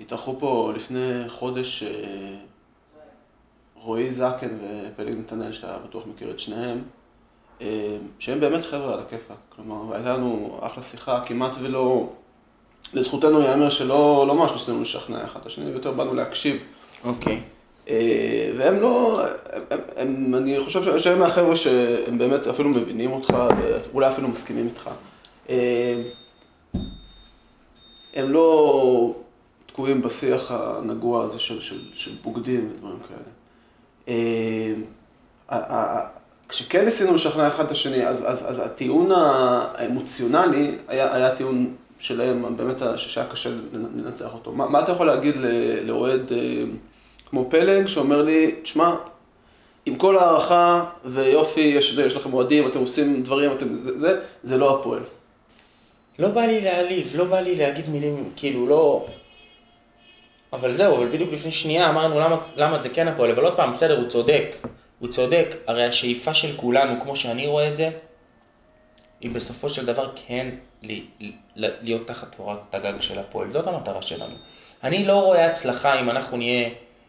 התארחו פה לפני חודש אה, רועי זקן ופלג נתנאל, שאתה בטוח מכיר את שניהם, אה, שהם באמת חבר'ה על הכיפאק. כלומר, הייתה לנו אחלה שיחה, כמעט ולא... לזכותנו ייאמר שלא לא ממש ניסינו לשכנע אחד את השני, ויותר באנו להקשיב. אוקיי. אה, והם לא, הם, הם, אני חושב שהם מהחבר'ה שהם באמת אפילו מבינים אותך, ואולי אפילו מסכימים איתך. הם לא תקועים בשיח הנגוע הזה של, של, של בוגדים ודברים כאלה. אה, כשכן ניסינו לשכנע אחד את השני, אז, אז, אז הטיעון האמוציונלי היה, היה טיעון שלהם, באמת, שהיה קשה לנצח אותו. מה, מה אתה יכול להגיד לאוהד כמו פלג, שאומר לי, תשמע, עם כל הערכה ויופי, יש, יש לכם אוהדים, אתם עושים דברים, אתם, זה, זה, זה לא הפועל. לא בא לי להעליב, לא בא לי להגיד מילים, כאילו, לא... אבל זהו, אבל בדיוק לפני שנייה אמרנו למה, למה זה כן הפועל, אבל עוד פעם, בסדר, הוא צודק. הוא צודק, הרי השאיפה של כולנו, כמו שאני רואה את זה, היא בסופו של דבר כן לי, להיות תחת תורת הגג של הפועל. זאת המטרה שלנו. אני לא רואה הצלחה אם אנחנו נהיה,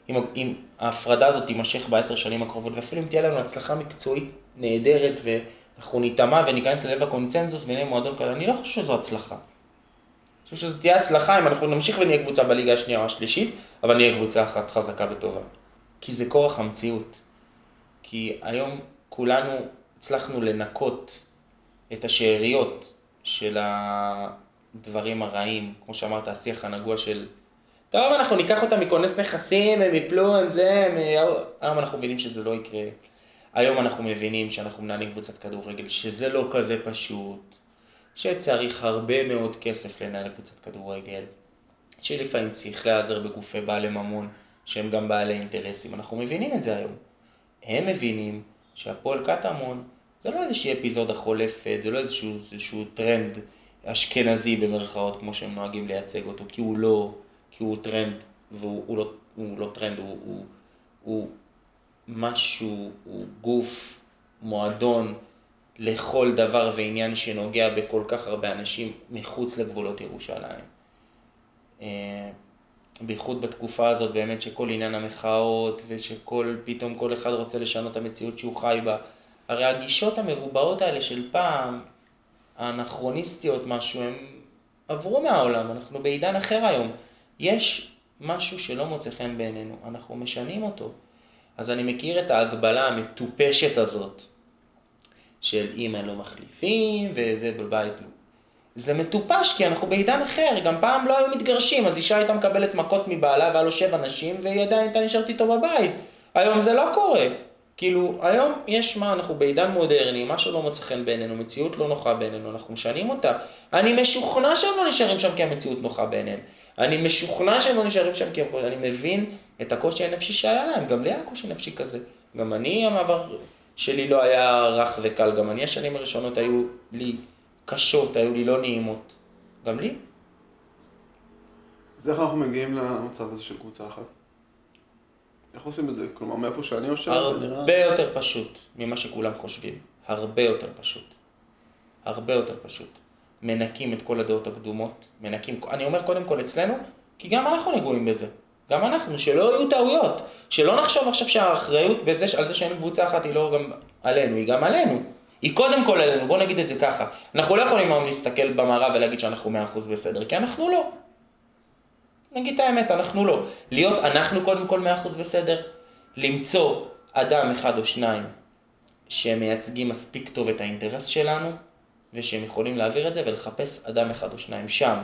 אם, אם ההפרדה הזאת תימשך בעשר שנים הקרובות, ואפילו אם תהיה לנו הצלחה מקצועית נהדרת, ואנחנו ניטמע וניכנס ללב הקונצנזוס ונהיה מועדון כזה, אני לא חושב שזו הצלחה. אני חושב שזו תהיה הצלחה אם אנחנו נמשיך ונהיה קבוצה בליגה השנייה או השלישית, אבל נהיה קבוצה אחת חזקה וטובה. כי זה כורח המציאות. כי היום כולנו הצלחנו לנקות את השאריות של הדברים הרעים, כמו שאמרת, השיח הנגוע של, טוב, אנחנו ניקח אותם מכונס נכסים, הם יפלו, הם זה, הם... היום אנחנו מבינים שזה לא יקרה. היום אנחנו מבינים שאנחנו מנהלים קבוצת כדורגל, שזה לא כזה פשוט, שצריך הרבה מאוד כסף לנהל קבוצת כדורגל, שלפעמים צריך להיעזר בגופי בעלי ממון, שהם גם בעלי אינטרסים. אנחנו מבינים את זה היום. הם מבינים שהפועל קטמון זה לא איזושהי אפיזודה חולפת, זה לא איזשהו, איזשהו טרנד אשכנזי במרכאות, כמו שהם נוהגים לייצג אותו, כי הוא לא, כי הוא טרנד, והוא הוא לא, הוא לא טרנד, הוא, הוא, הוא משהו, הוא גוף, מועדון, לכל דבר ועניין שנוגע בכל כך הרבה אנשים מחוץ לגבולות ירושלים. אה, בייחוד בתקופה הזאת באמת שכל עניין המחאות ושכל, פתאום כל אחד רוצה לשנות את המציאות שהוא חי בה. הרי הגישות המרובעות האלה של פעם, האנכרוניסטיות משהו, הם עברו מהעולם, אנחנו בעידן אחר היום. יש משהו שלא מוצא חן בעינינו, אנחנו משנים אותו. אז אני מכיר את ההגבלה המטופשת הזאת של אין לו מחליפים וזה בבית לא. זה מטופש כי אנחנו בעידן אחר, גם פעם לא היו מתגרשים, אז אישה הייתה מקבלת מכות מבעלה והיה לו שבע נשים והיא עדיין הייתה נשארת איתו בבית. היום זה לא קורה. כאילו, היום יש מה, אנחנו בעידן מודרני, משהו לא מוצא חן בעינינו, מציאות לא נוחה בעינינו, אנחנו משנים אותה. אני משוכנע שהם לא נשארים שם כי המציאות נוחה בעיניהם. אני משוכנע שהם לא נשארים שם כי הם... אני מבין את הקושי הנפשי שהיה להם, גם לי היה קושי נפשי כזה. גם אני, המעבר שלי לא היה רך וקל, גם אני השנים הראשונות היו לי קשות, היו לי לא נעימות. גם לי. אז איך אנחנו מגיעים למצב הזה של קבוצה אחת? איך עושים את זה? כלומר, מאיפה שאני יושב, זה נראה... הרבה יותר פשוט ממה שכולם חושבים. הרבה יותר פשוט. הרבה יותר פשוט. מנקים את כל הדעות הקדומות, מנקים, אני אומר קודם כל אצלנו, כי גם אנחנו נגועים בזה. גם אנחנו, שלא יהיו טעויות. שלא נחשוב עכשיו שהאחריות בזה, על זה שאין קבוצה אחת היא לא גם עלינו, היא גם עלינו. היא קודם כל עלינו, בוא נגיד את זה ככה. אנחנו לא יכולים היום להסתכל במראה ולהגיד שאנחנו מאה אחוז בסדר, כי אנחנו לא. נגיד את האמת, אנחנו לא. להיות אנחנו קודם כל מאה אחוז בסדר, למצוא אדם אחד או שניים שמייצגים מספיק טוב את האינטרס שלנו, ושהם יכולים להעביר את זה, ולחפש אדם אחד או שניים שם,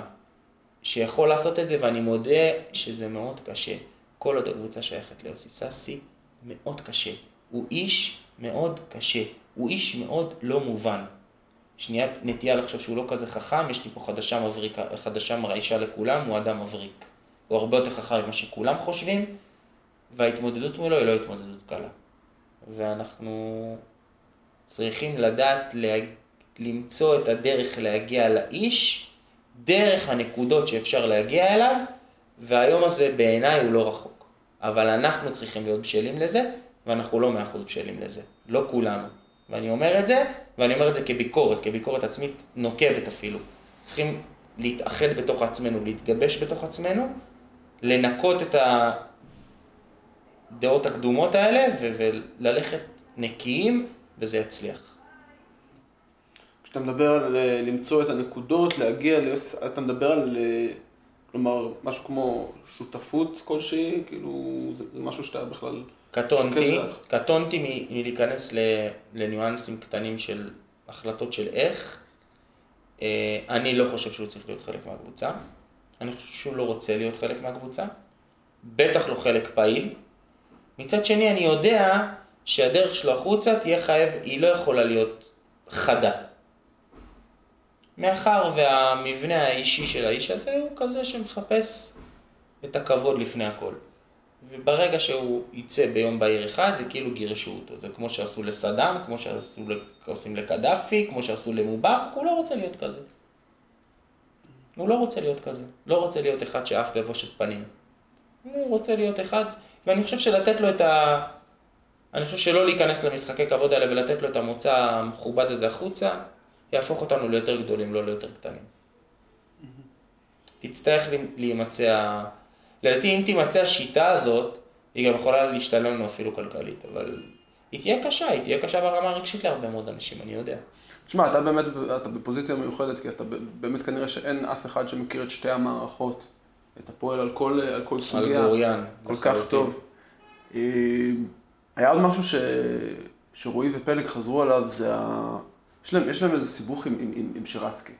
שיכול לעשות את זה, ואני מודה שזה מאוד קשה. כל עוד הקבוצה שייכת ליוסי סאסי, מאוד קשה. הוא איש מאוד קשה. הוא איש מאוד לא מובן. שנייה נטייה לחשוב שהוא לא כזה חכם, יש לי פה חדשה מבריקה, חדשה מרעישה לכולם, הוא אדם מבריק. הוא הרבה יותר חכם ממה שכולם חושבים, וההתמודדות מולו היא לא התמודדות קלה. ואנחנו צריכים לדעת לה... למצוא את הדרך להגיע לאיש, דרך הנקודות שאפשר להגיע אליו, והיום הזה בעיניי הוא לא רחוק. אבל אנחנו צריכים להיות בשלים לזה, ואנחנו לא מאה אחוז בשלים לזה. לא כולנו. ואני אומר את זה, ואני אומר את זה כביקורת, כביקורת עצמית נוקבת אפילו. צריכים להתאחד בתוך עצמנו, להתגבש בתוך עצמנו, לנקות את הדעות הקדומות האלה וללכת נקיים, וזה יצליח. כשאתה מדבר על אה, למצוא את הנקודות, להגיע, אתה מדבר על, אה, כלומר, משהו כמו שותפות כלשהי, כאילו, זה, זה משהו שאתה בכלל... קטונתי. קטונתי מלהיכנס ל- לניואנסים קטנים של החלטות של איך. אה, אני לא חושב שהוא צריך להיות חלק מהקבוצה. אני חושב שהוא לא רוצה להיות חלק מהקבוצה. בטח לא חלק פעיל. מצד שני, אני יודע שהדרך שלו החוצה תהיה חייב, היא לא יכולה להיות חדה. מאחר והמבנה האישי של האיש הזה הוא כזה שמחפש את הכבוד לפני הכל. וברגע שהוא יצא ביום בהיר אחד, זה כאילו גירשו אותו. זה כמו שעשו לסדאם, כמו שעשו, עושים לקדאפי, כמו שעשו למובארק, הוא לא רוצה להיות כזה. הוא לא רוצה להיות כזה. לא רוצה להיות אחד שעף בבושת פנים. הוא רוצה להיות אחד, ואני חושב שלתת לו את ה... אני חושב שלא להיכנס למשחקי כבוד האלה ולתת לו את המוצא המכובד הזה החוצה, יהפוך אותנו ליותר גדולים, לא ליותר קטנים. תצטרך להימצא, לדעתי אם תימצא השיטה הזאת, היא גם יכולה להשתלם לנו אפילו כלכלית, אבל היא תהיה קשה, היא תהיה קשה ברמה הרגשית להרבה מאוד אנשים, אני יודע. תשמע, אתה באמת, אתה בפוזיציה מיוחדת, כי אתה באמת כנראה שאין אף אחד שמכיר את שתי המערכות, את הפועל על כל, על כל על סוגיה, גוריין. כל כך. טוב. אה, היה עוד משהו ש... שרועי ופלג חזרו עליו, זה ה... יש להם, יש להם איזה סיבוך עם, עם, עם, עם שרצקי.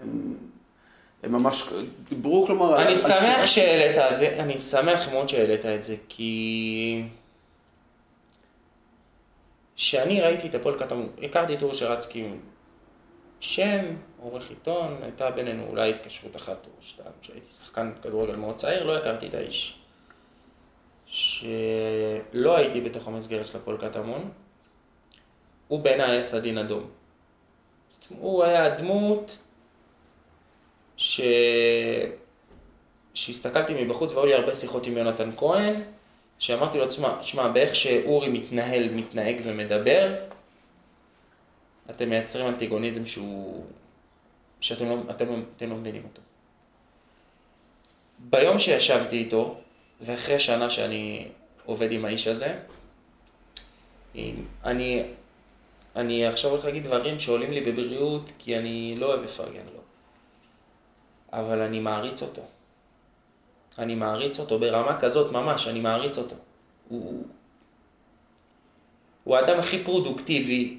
הם, הם ממש דיברו, כלומר, על- אני על שמח שרצקי. שהעלית את זה, אני שמח מאוד שהעלית את זה, כי... כשאני ראיתי את הפועל קטמון, הכרתי את אורי שרצקי שם, עורך עיתון, הייתה בינינו אולי התקשרות אחת או שתיים, כשהייתי שחקן כדורגל מאוד צעיר, לא הכרתי את האיש. שלא הייתי בתוך המסגרת של הפועל קטמון, הוא בעיניי היה סדין אדום. הוא היה הדמות ש... שהסתכלתי מבחוץ והיו לי הרבה שיחות עם יונתן כהן, שאמרתי לו, תשמע, שמע, באיך שאורי מתנהל, מתנהג ומדבר, אתם מייצרים אנטיגוניזם שהוא... שאתם לא, אתם, לא- אתם לא מבינים אותו. ביום שישבתי איתו, ואחרי שנה שאני עובד עם האיש הזה, אני, אני עכשיו הולך להגיד דברים שעולים לי בבריאות, כי אני לא אוהב לפרגן לו. אבל אני מעריץ אותו. אני מעריץ אותו ברמה כזאת ממש, אני מעריץ אותו. הוא, הוא האדם הכי פרודוקטיבי,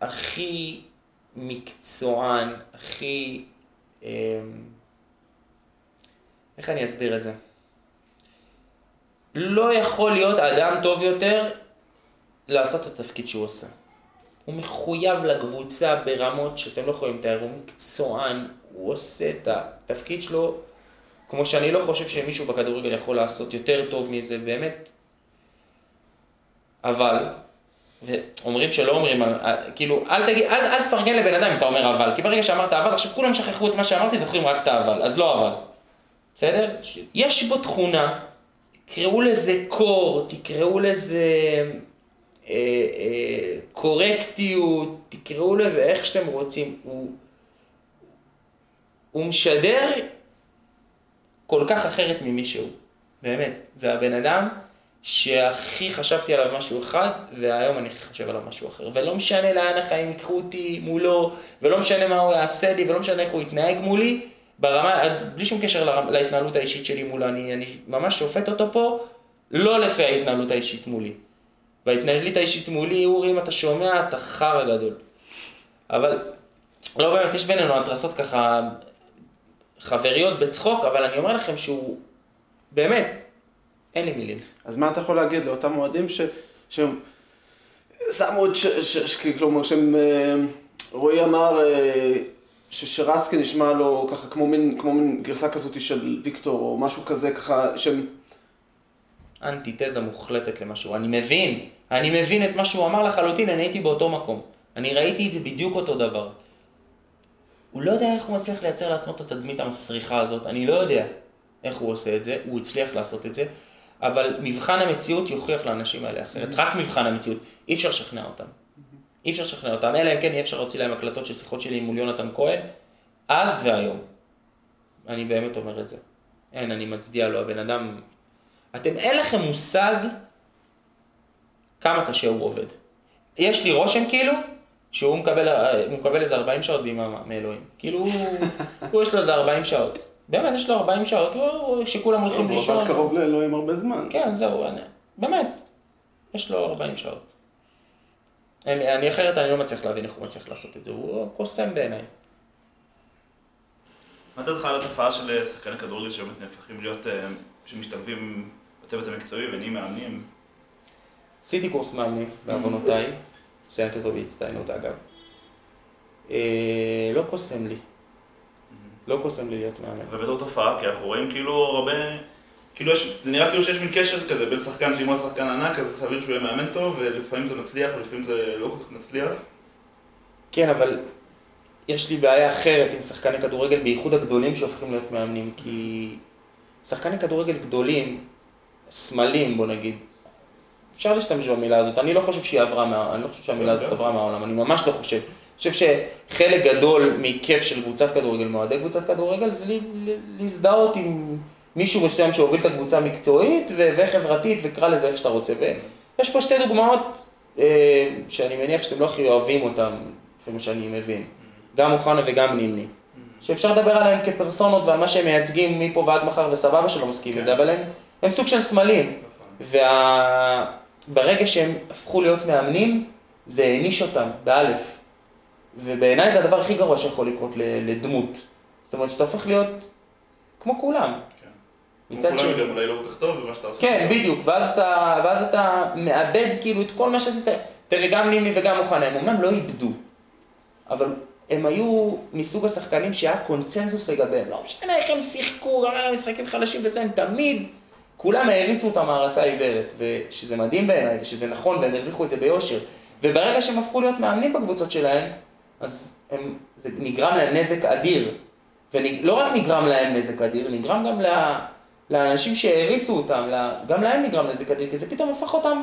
הכי מקצוען, הכי... אמ, איך אני אסביר את זה? לא יכול להיות אדם טוב יותר לעשות את התפקיד שהוא עושה. הוא מחויב לקבוצה ברמות שאתם לא יכולים לתאר, הוא מקצוען, הוא עושה את התפקיד שלו כמו שאני לא חושב שמישהו בכדורגל יכול לעשות יותר טוב מזה, באמת. אבל, ואומרים שלא אומרים, כאילו, אל, תגיד, אל, אל תפרגן לבן אדם אם אתה אומר אבל, כי ברגע שאמרת אבל, עכשיו כולם שכחו את מה שאמרתי, זוכרים רק את האבל, אז לא אבל. בסדר? יש בו תכונה, תקראו לזה קור, תקראו לזה אה, אה, קורקטיות, תקראו לזה איך שאתם רוצים. הוא, הוא משדר כל כך אחרת ממי שהוא. באמת. זה הבן אדם שהכי חשבתי עליו משהו אחד, והיום אני חושב עליו משהו אחר. ולא משנה לאן החיים ייקחו אותי מולו, ולא משנה מה הוא יעשה לי, ולא משנה איך הוא יתנהג מולי, ברמה, בלי שום קשר לה- להתנהלות האישית שלי מולו, אני, אני ממש שופט אותו פה, לא לפי ההתנהלות האישית מולי. בהתנהלות האישית מולי, אורי, אם אתה שומע, אתה חרא גדול. אבל, לא באמת, יש בינינו התרסות ככה חבריות בצחוק, אבל אני אומר לכם שהוא, באמת, אין לי מילים. אז מה אתה יכול להגיד לאותם אוהדים ש... שהם שמו את ש... ש... ש... כלומר, שהם... אה, רועי אמר אה, ששרצקי נשמע לו ככה כמו מין, כמו מין גרסה כזאת של ויקטור או משהו כזה ככה שהם... אנטיתזה מוחלטת למשהו. אני מבין, אני מבין את מה שהוא אמר לחלוטין, אני הייתי באותו מקום. אני ראיתי את זה בדיוק אותו דבר. הוא לא יודע איך הוא מצליח לייצר לעצמו את התדמית המסריחה הזאת, אני לא יודע איך הוא עושה את זה, הוא הצליח לעשות את זה, אבל מבחן המציאות יוכיח לאנשים האלה אחרת, רק מבחן המציאות, אי אפשר לשכנע אותם. אי אפשר לשכנע אותם, אלא אם כן אי אפשר להוציא להם הקלטות של שיחות שלי מול יונתן כהן, אז והיום. אני באמת אומר את זה. אין, אני מצדיע לו, הבן אדם... אתם, אין לכם מושג כמה קשה הוא עובד. יש לי רושם כאילו, שהוא מקבל, הוא מקבל איזה 40 שעות ביממה מאלוהים. כאילו, הוא, הוא יש לו איזה 40 שעות. באמת, יש לו 40 שעות, הוא, שכולם הולכים הוא לישון. עבד קרוב לאלוהים הרבה זמן. כן, זהו, אני, באמת, יש לו 40 שעות. אני, אני אחרת, אני לא מצליח להבין איך הוא מצליח לעשות את זה, הוא קוסם בעיניי. מה דעתך על התופעה של שחקני כדורגל שבאמת נהפכים להיות, אה, שמשתלבים בצוות המקצועי ונהיים מאמנים? עשיתי קורס מאמנים, בעוונותיי, סיימתי אותו בהצטיינות אגב. אה, לא קוסם לי, לא קוסם לי להיות מאמן. ובתור תופעה, כי אנחנו רואים כאילו הרבה, כאילו יש, זה נראה כאילו שיש מין קשר כזה בין שחקן שאימו לשחקן ענק, אז סביר שהוא יהיה מאמן טוב, ולפעמים זה מצליח ולפעמים זה לא כל כך מצליח. כן, אבל יש לי בעיה אחרת עם שחקני כדורגל, בייחוד הגדולים שהופכים להיות מאמנים, כי שחקני כדורגל גדולים, סמלים בוא נגיד, אפשר להשתמש במילה הזאת, אני לא חושב שהיא עברה, מה, אני לא חושב שהמילה הזאת עברה מהעולם, אני ממש לא חושב. אני חושב שחלק גדול מכיף של קבוצת כדורגל, מועדי קבוצת כדורגל, זה להזדהות עם מישהו מסוים שהוביל את הקבוצה מקצועית ו- וחברתית, וקרא לזה איך שאתה רוצה. ויש פה שתי דוגמאות אה, שאני מניח שאתם לא הכי אוהבים אותן, לפי מה שאני מבין. גם אוחנה וגם נימני. שאפשר לדבר עליהם כפרסונות ועל מה שהם מייצגים מפה ועד מחר וסבבה שלא מסכים את זה, אבל הם, הם סוג של סמלים. וברגע שהם הפכו להיות מאמנים, זה העניש אותם, באלף. ובעיניי זה הדבר הכי גרוע שיכול לקרות לדמות. זאת אומרת שאתה הופך להיות כמו כולם. מצד כולם שני. גם אולי לא כל כך טוב במה שאתה עושה. כן, בדיוק, ואז אתה, ואז אתה מאבד כאילו את כל מה שעשית. תראה, גם נימי וגם אוחנה, הם אמנם לא איבדו, אבל הם היו מסוג השחקנים שהיה קונצנזוס לגביהם. לא משנה איך הם שיחקו, גם היה להם משחקים חלשים וזה, הם תמיד, כולם העריצו אותם הערצה עיוורת, ושזה מדהים בעיניי, ושזה נכון, והם הרוויחו את זה ביושר. וברגע שהם הפכו להיות מאמנים בקבוצות שלהם, אז הם, זה נגרם להם נזק אדיר. ולא רק נגרם להם נזק אדיר, נגרם גם ל... לאנשים שהעריצו אותם, ל- גם להם נגרם נזק אדיר, כי זה פתאום הפך אותם,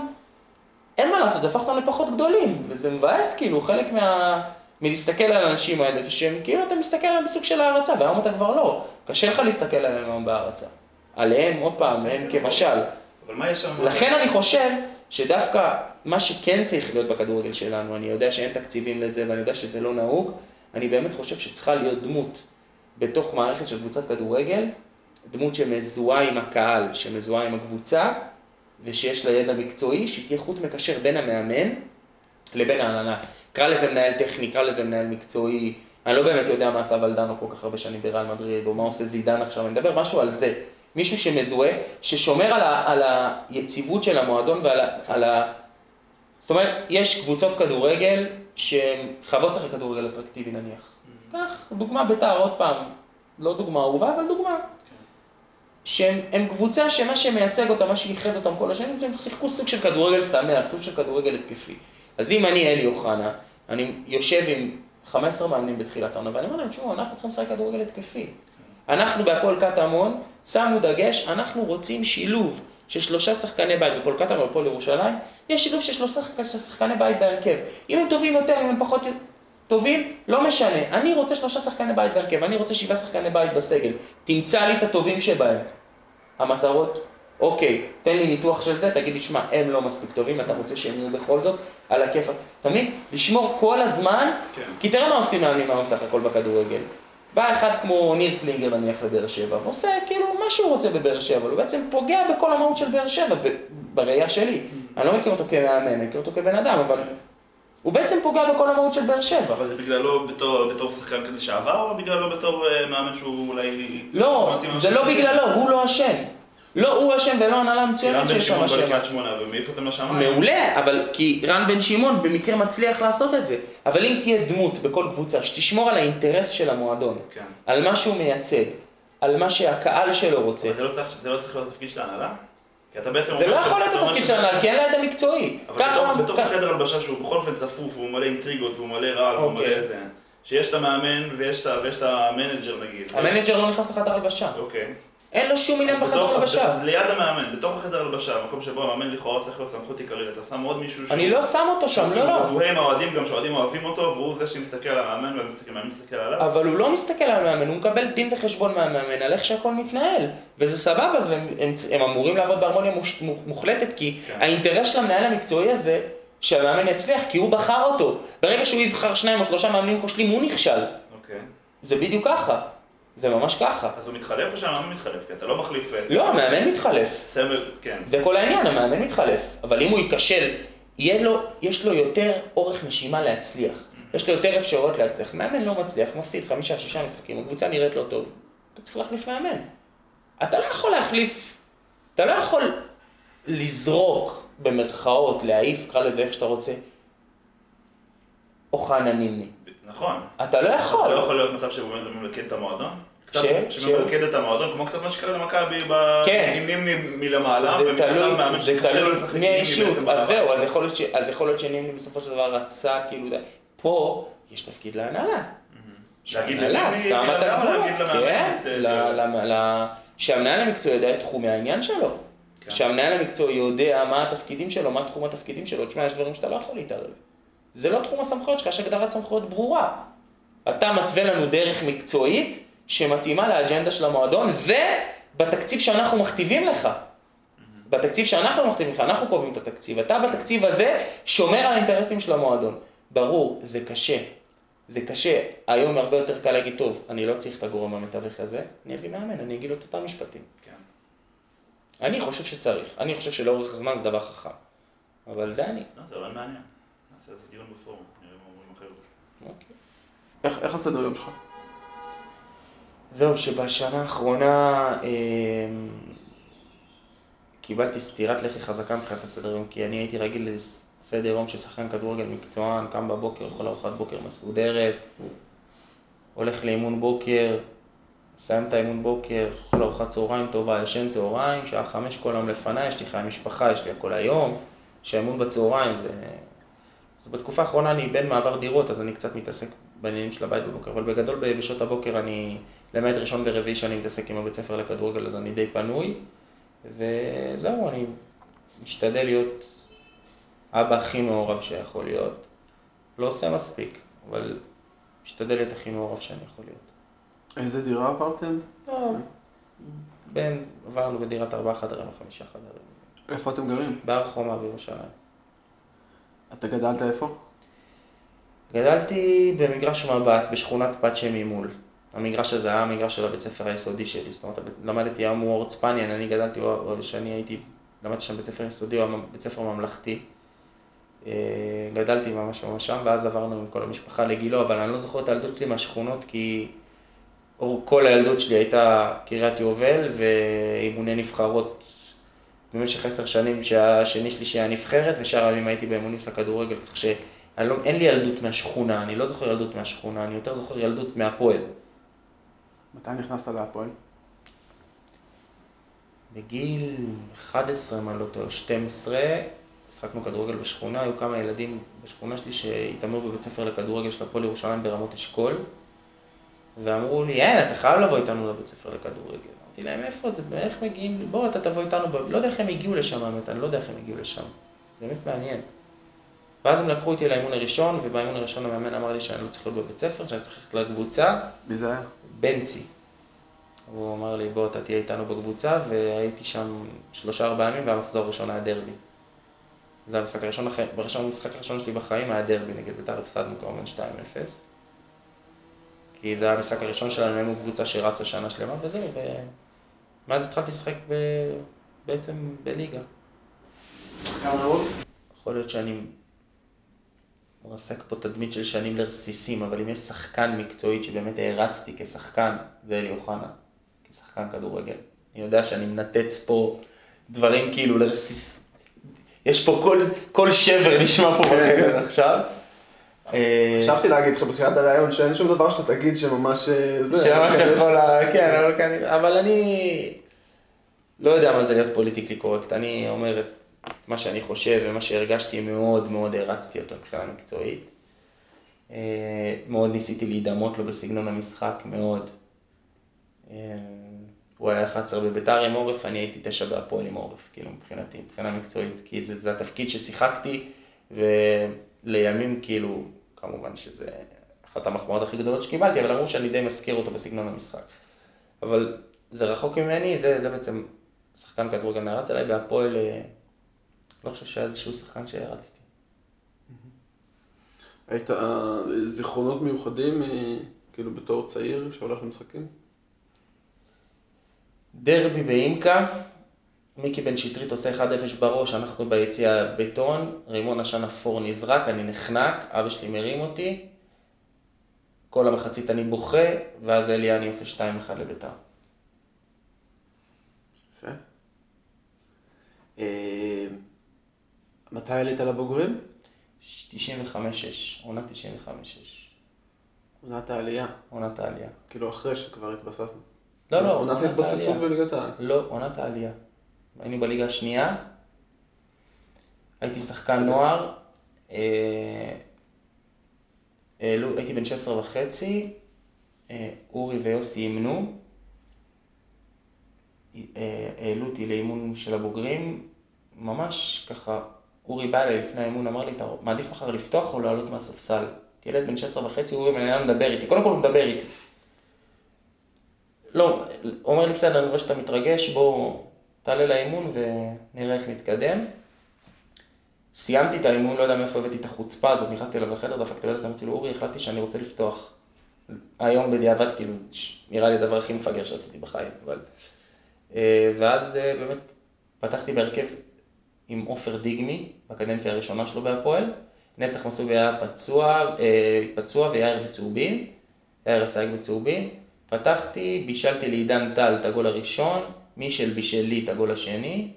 אין מה לעשות, הפך אותם לפחות גדולים, וזה מבאס כאילו, חלק מה... מלהסתכל על האנשים האלה, זה שהם כאילו אתה מסתכל עליהם בסוג של הערצה, והיום אתה כבר לא, קשה לך להסתכל עליהם היום בהערצה. עליהם, עוד פעם, הם כמשל. אבל מה יש שם? לכן אני חושב שדווקא מה שכן צריך להיות בכדורגל שלנו, אני יודע שאין תקציבים לזה ואני יודע שזה לא נהוג, אני באמת חושב שצריכה להיות דמות בתוך מערכת של קבוצת כדורגל, דמות שמזוהה עם הקהל, שמזוהה עם הקבוצה, ושיש לה ידע מקצועי, שתהיה חוט מקשר בין המאמן לבין ההנהלה. קרא לזה מנהל טכני, קרא לזה מנהל מקצועי. אני לא באמת יודע מה עשה ולדנו כל כך הרבה שנים בריאל מדריד, או מה עושה זידן עכשיו, אני מדבר משהו על זה. מישהו שמזוהה, ששומר על, ה, על היציבות של המועדון ועל ה, על ה... זאת אומרת, יש קבוצות כדורגל שהן חייבות לשחק כדורגל אטרקטיבי נניח. קח דוגמה בית"ר, עוד פעם, לא דוגמה אהובה, אבל דוגמה. שהם הם קבוצה שמה שמייצג אותם, מה שייחד אותם כל השנים, זה הם שיחקו סוג של כדורגל שמח, סוג של כדורגל התקפי. אז אם אני אלי אוחנה, אני יושב עם 15 מאמנים בתחילת העונה, ואני אומר להם, תשמעו, אנחנו צריכים לשחק כדורגל התקפי. אנחנו בהפועל קטמון שמנו דגש, אנחנו רוצים שילוב של שלושה שחקני בית, בפועל קטמון ובפועל ירושלים, יש שילוב של שלושה שחק- שחקני בית בהרכב. אם הם טובים יותר, אם הם פחות טובים, לא משנה. אני רוצה שלושה שחקני בית בהרכב, אני רוצה שבעה שחקני בית בסגל. תמצא לי את הטובים שבהם. המטרות, אוקיי, תן לי ניתוח של זה, תגיד לי, שמע, הם לא מספיק טובים, אתה רוצה שהם יהיו בכל זאת על הכיף. אתה מבין? לשמור כל הזמן, כן. כי תראה מה עושים מאמנים היום סך הכל בכדורגל. בא אחד כמו ניר קלינגר נניח לבאר שבע, ועושה כאילו מה שהוא רוצה בבאר שבע, אבל הוא בעצם פוגע בכל המהות של באר שבע, בראייה שלי. אני לא מכיר אותו כמאמן, אני מכיר אותו כבן אדם, אבל הוא בעצם פוגע בכל המהות של באר שבע. אבל זה בגללו בתור, בתור שחקן כזה שעבר, או בגללו בתור אה, מאמן שהוא אולי... לא, זה לא בגללו, הוא לא אשם. לא הוא אשם ולא הנהלה כי רן מצוינת בן שיש שם שמעון בא אשמה. לקריית שמונה ומעיף אותם לשמיים. מעולה, אבל כי רן בן שמעון במקרה מצליח לעשות את זה. אבל אם תהיה דמות בכל קבוצה שתשמור על האינטרס של המועדון, כן. על מה שהוא מייצג, על מה שהקהל שלו רוצה, זה לא צריך זה לא צריך להיות התפקיד של ההנהלה? כי אתה בעצם זה לא יכול להיות התפקיד של ההנהלה, כי אין לה ידע מקצועי. אבל ככה, בתוך- בתוך החדר הלבשה שהוא בכל אופן צפוף, והוא מלא אינטריגות, והוא מלא רעל, והוא אוקיי. מלא זה. שיש את המאמן ויש את ה- ויש את המנג'ר נגיד. המנג'ר לא נכנס לחדר הלבשה. אוקיי. אין לו שום עניין בחדר הלבשה. אז ליד המאמן, בתוך החדר הלבשה, המקום שבו המאמן לכאורה צריך להיות סמכות עיקרית, אתה שם עוד מישהו אני לא שם אותו שם, לא, שהוא לא. מזוהה עם האוהדים, גם שהאוהדים אוהבים אותו, והוא זה שמסתכל על המאמן, והמאמן מסתכל עליו. אבל הוא לא מסתכל על המאמן, הוא מקבל דין וחשבון מהמאמן על איך שהכל מתנהל. וזה סבבה, והם הם, הם אמורים לעבוד בהרמוניה מוחלטת, כי כן. האינטרס של המנהל המקצועי הזה, שהמאמן יצליח, כי הוא בחר אותו. ברגע שהוא יבחר שניים או שלושה מאמנים כושלים, הוא נכשל. אוקיי. זה בדיוק ככה. זה ממש ככה. אז הוא מתחלף או שהמאמן מתחלף? כי אתה לא מחליף את לא, המאמן מתחלף. סמל, כן. זה כל העניין, המאמן מתחלף. אבל אם הוא ייכשל, לו, יש לו יותר אורך נשימה להצליח. יש לו יותר אפשרויות להצליח. מאמן לא מצליח, מפסיד חמישה, שישה משחקים, הקבוצה נראית לא טוב. אתה צריך להחליף מאמן. אתה לא יכול להחליף, אתה לא יכול לזרוק, במרכאות, להעיף, קרא לזה איך שאתה רוצה, אוחנה נימני. נכון. אתה לא יכול. לא יכול להיות מצב שהוא ממלכד את המועדון? קצת ש- שממלכד את המועדון, כמו קצת מה שקרה למכבי ב- כן. עם נימני מלמעלה, תלוי, מאמן שקשה לו לשחק עם נימני בעצם אז. זהו, אז יכול להיות שנימני בסופו של דבר רצה, כאילו. פה יש תפקיד להנהלה. שההנהלה לנימני, שמה את הגבולות, כן, אה, שהמנהל המקצועי יודע את תחומי העניין שלו. כן. שהמנהל המקצועי יודע מה התפקידים שלו, מה תחום התפקידים שלו. תשמע, יש דברים שאתה לא יכול להתערב. זה לא תחום הסמכויות שלך, יש הגדרת סמכויות ברורה. אתה מתווה לנו דרך מקצועית שמתאימה לאג'נדה של המועדון, ובתקציב שאנחנו מכתיבים לך. בתקציב שאנחנו מכתיבים לך, אנחנו קובעים את התקציב. אתה בתקציב הזה שומר על האינטרסים של המועדון. ברור, זה קשה. זה קשה. היום הרבה יותר קל להגיד, טוב, אני לא צריך את הגורם המתווך הזה, אני אביא מאמן, אני אגיד לו את אותם משפטים. כן. אני חושב שצריך. אני חושב שלאורך זמן זה דבר חכם. אבל זה אני. לא, זה רעיון מעניין. נעשה איזה דיון בפורום, נראה מה אומרים אחרת. אוקיי. איך איך הסדר יום שלך? זהו, שבשנה האחרונה אה, קיבלתי סטירת לחי חזקה מבחינת הסדר יום, כי אני הייתי רגיל לסדר יום של שחקן כדורגל מקצוען, קם בבוקר, אוכל ארוחת בוקר מסודרת, הולך לאימון בוקר, מסיים את האימון בוקר, אוכל ארוחת צהריים טובה, ישן צהריים, שעה חמש כל היום לפניי, יש לי חיי משפחה, יש לי הכל היום, שהאימון בצהריים זה... אז בתקופה האחרונה אני בין מעבר דירות, אז אני קצת מתעסק בעניינים של הבית בבוקר, אבל בגדול בשעות הבוקר אני, למעט ראשון ורביעי שאני מתעסק עם הבית ספר לכדורגל, אז אני די פנוי, וזהו, אני משתדל להיות אבא הכי מעורב שיכול להיות. לא עושה מספיק, אבל משתדל להיות הכי מעורב שאני יכול להיות. איזה דירה עברתם? לא, בין, עברנו בדירת ארבעה חדרים או חמישה חדרים. איפה אתם גרים? בהר חומה בירושלים. אתה גדלת איפה? גדלתי במגרש מבט, בשכונת פת שממול. המגרש הזה היה המגרש של הבית ספר היסודי שלי, זאת אומרת, למדתי היום אורט ספניאן, אני גדלתי, כשאני הייתי, למדתי שם בית ספר יסודי, הוא בית ספר ממלכתי. אה, גדלתי ממש ממש שם, ואז עברנו עם כל המשפחה לגילו, אבל אני לא זוכר את הילדות שלי מהשכונות, כי כל הילדות שלי הייתה קריית יובל ואימוני נבחרות במשך עשר שנים שהשני שלישי היה נבחרת, ושאר הימים הייתי באימונים של הכדורגל, כך שאין לא, לי ילדות מהשכונה, אני לא זוכר ילדות מהשכונה, אני יותר זוכר ילדות מהפועל. מתי נכנסת להפועל? בגיל 11, אם אני לא טועה, 12, משחקנו כדורגל בשכונה, היו כמה ילדים בשכונה שלי שהתאמנו בבית ספר לכדורגל של הפועל ירושלים ברמות אשכול, ואמרו לי, אין, אתה חייב לבוא איתנו לבית ספר לכדורגל. אמרתי להם, איפה זה, איך מגיעים, בוא, אתה תבוא איתנו, ב... לא יודע איך הם הגיעו לשם, האמת, אני לא יודע איך הם הגיעו לשם. באמת מעניין. ואז הם לקחו אותי לאימון הראשון, ובאימון הראשון המאמן אמר לי שאני לא צריך להיות בבית ספר, שאני צריך ללכת לקבוצה, מי זה היה? בנצי. הוא אמר לי, בוא, אתה תהיה איתנו בקבוצה, והייתי שם שלושה ארבעה ימים, והמחזור הראשון היה דרבי. זה המשחק הראשון, בראשון, המשחק הראשון שלי בחיים היה דרבי נגד בית"ר, הפסדנו כמובן 2-0. כי זה היה המשחק הראשון שלנו, היינו קבוצה שרצה שנה שלמה, וזהו, ומאז התחלתי לשחק ב... בעצם בליגה. שחקן רעות? יכול להיות שאני מרסק פה תדמית של שנים לרסיסים, אבל אם יש שחקן מקצועית שבאמת הערצתי כשחקן, זה אלי אוחנה, כשחקן כדורגל. אני יודע שאני מנתץ פה דברים כאילו לרסיס... יש פה כל, כל שבר נשמע פה בחדר עכשיו. אה, חשבתי להגיד לך בתחילת הרעיון שאין שום דבר שאתה תגיד שממש אה, זה. שממש אבל יכול, כן, אבל כנראה, אבל אני לא יודע מה זה להיות פוליטיקלי קורקט, אני אומר את מה שאני חושב ומה שהרגשתי מאוד מאוד הרצתי אותו מבחינה מקצועית. אה, מאוד ניסיתי להידמות לו בסגנון המשחק, מאוד. אה, הוא היה 11 בביתר עם עורף, אני הייתי 9 בהפועל עם עורף, כאילו מבחינתי, מבחינה מקצועית, כי זה, זה התפקיד ששיחקתי, ולימים כאילו, כמובן שזה אחת המחמאות הכי גדולות שקיבלתי, אבל אמרו שאני די מזכיר אותו בסגנון המשחק. אבל זה רחוק ממני, זה, זה בעצם שחקן כדורגל נערץ עליי, בהפועל, אה, לא חושב שהיה איזשהו שחקן שהרצתי. היית אה, זיכרונות מיוחדים, אה, כאילו בתור צעיר שהולך למשחקים? דרבי באימקה, מיקי בן שטרית עושה 1-0 בראש, אנחנו ביציע בטון, רימון עשן אפור נזרק, אני נחנק, אבא שלי מרים אותי, כל המחצית אני בוכה, ואז אליאני עושה 2-1 לביתר. יפה. מתי עלית לבוגרים? 95-6, עונה 95-6, עונת העלייה. עונת העלייה. כאילו אחרי שכבר התבססנו. לא, לא, עונת עונת התבססות העלייה. בליגת העל. לא, עונת העלייה. היינו בליגה השנייה, הייתי שחקן נוער, אה, העלו- הייתי בן 16 וחצי, אה, אורי ויוסי אימנו, אה, העלו אותי לאימון של הבוגרים, ממש ככה, אורי בא אליי לפני האימון, אמר לי, אתה מעדיף מחר לפתוח או לעלות מהספסל? ילד בן 16 וחצי, אורי בן אדם מדבר איתי, קודם כל הוא מדבר איתי. לא, הוא אומר לי, בסדר, אני רואה שאתה מתרגש, בוא תעלה לאימון ונראה איך נתקדם. סיימתי את האימון, לא יודע מאיפה הבאתי את החוצפה הזאת, נכנסתי אליו לחדר, דפקתי בדלת, אמרתי לו, אורי, החלטתי שאני רוצה לפתוח. היום בדיעבד, כאילו, נראה לי הדבר הכי מפגר שעשיתי בחיים, אבל... אה, ואז אה, באמת פתחתי בהרכב עם עופר דיגמי, בקדנציה הראשונה שלו בהפועל. נצח מסובי היה פצוע, אה, פצוע ויאיר בצהובים, יאיר הסייג בצהובים. פתחתי, בישלתי לעידן טל את הגול הראשון, מישל בישל לי את הגול השני,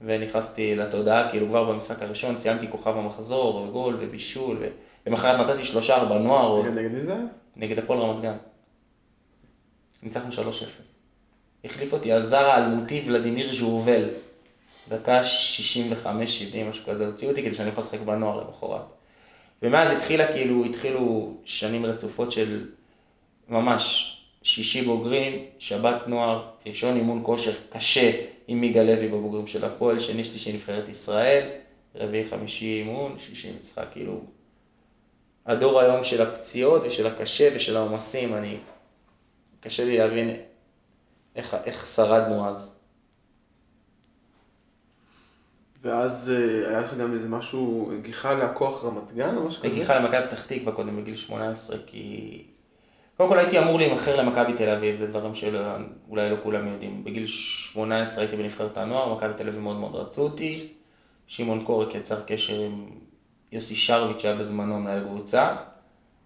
ונכנסתי לתודעה, כאילו כבר במשחק הראשון סיימתי כוכב המחזור, גול ובישול, ו... למחרת נתתי שלושה ארבע נוער. רגע, נגד מי זה? נגד הפועל רמת גן. ניצחנו 3-0. החליף אותי הזר האלמותי ולדימיר ז'ורבל. דקה 65-70, משהו כזה, הוציאו אותי כדי שאני יכול לשחק בנוער למחרת. ומאז התחילה, כאילו, התחילו שנים רצופות של ממש שישי בוגרים, שבת נוער, ראשון אימון כושר קשה עם מיגה לוי בבוגרים של הפועל, שני שלישי נבחרת ישראל, רביעי חמישי אימון, שישי משחק, כאילו, הדור היום של הפציעות ושל הקשה ושל העומסים, אני... קשה לי להבין איך, איך שרדנו אז. ואז אה, היה לך גם איזה משהו, גיחה לכוח רמת גן או משהו כזה? בכלל למכבי פתח תקווה קודם בגיל 18, כי... קודם כל הייתי אמור להימכר למכבי תל אביב, זה דברים שאולי לא כולם יודעים. בגיל 18 הייתי בנבחרת הנוער, מכבי תל אביב מאוד מאוד רצו אותי. שמעון קורק יצר קשר עם יוסי שרביט שהיה בזמנו מנהל קבוצה,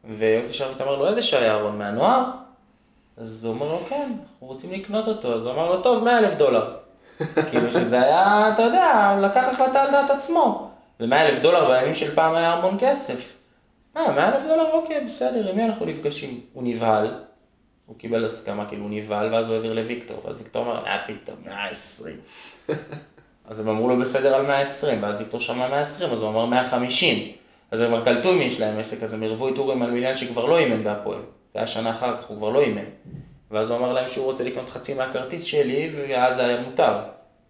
ויוסי שרביט אמר לו, איזה שי אהרון מהנוער? אז הוא אומר לו, כן, אנחנו רוצים לקנות אותו. אז הוא אמר לו, טוב, 100 אלף דולר. כאילו שזה היה, אתה יודע, הוא לקח החלטה על דעת עצמו. ו-100 אלף דולר בימים של פעם היה המון כסף. אה, 100 אלף דולר, אוקיי, בסדר, עם מי אנחנו נפגשים? הוא נבהל, הוא קיבל הסכמה, כאילו הוא נבהל, ואז הוא העביר לוויקטור, ואז ויקטור אמר, אה, פתאום, 120. אז הם אמרו לו בסדר על 120, ואז ויקטור שמע 120, אז הוא אמר 150. אז הם כבר קלטו מי יש להם עסק, אז הם עירבו את אורי מלמיליאן שכבר לא אימן בהפועל. זה היה שנה אחר כך, הוא כבר לא אימן. ואז הוא אמר להם שהוא רוצה לקנות חצי מהכרטיס שלי, ואז היה מותר.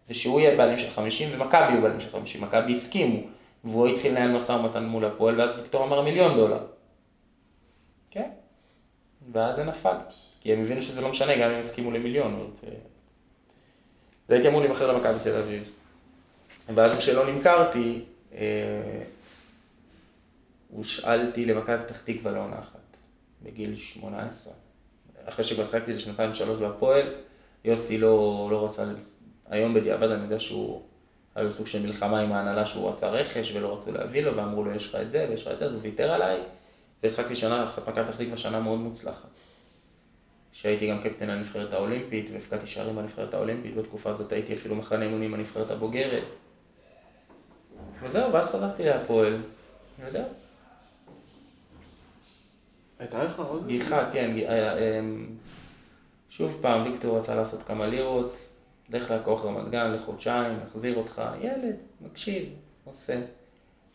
ושהוא יהיה בעלים של 50, ומכבי יהיו בעלים של 50. מכבי הסכימו. והוא התחיל לנהל משא ומתן מול הפועל, ואז ויקטור אמר מיליון דולר. כן. ואז זה נפל. כי הם הבינו שזה לא משנה, גם אם הם הסכימו למיליון. והייתי אמור להימכר למכבי תל אביב. ואז כשלא נמכרתי, אה, הושאלתי למכבי פתח תקווה לעונה אחת, בגיל 18. אחרי שכבר שחקתי איזה שנתיים שלוש בהפועל, יוסי לא, לא רצה, היום בדיעבד אני יודע שהוא, היה לו סוג של מלחמה עם ההנהלה שהוא רצה רכש ולא רצו להביא לו, ואמרו לו יש לך את זה ויש לך את זה, אז הוא ויתר עליי, והשחקתי שנה, מכבי פתח תקווה שנה מאוד מוצלחת. שהייתי גם קפטן הנבחרת האולימפית, והפקדתי שערים בנבחרת האולימפית, בתקופה הזאת הייתי אפילו מחנה אימונים בנבחרת הבוגרת. וזהו, ואז חזרתי להפועל, וזהו. הייתה לך עוד? גיחה, כן, ג- אה, אמ, שוב פעם, ויקטור רצה לעשות כמה לירות, לך לכוח רמת גן לחודשיים, נחזיר אותך, ילד, מקשיב, עושה.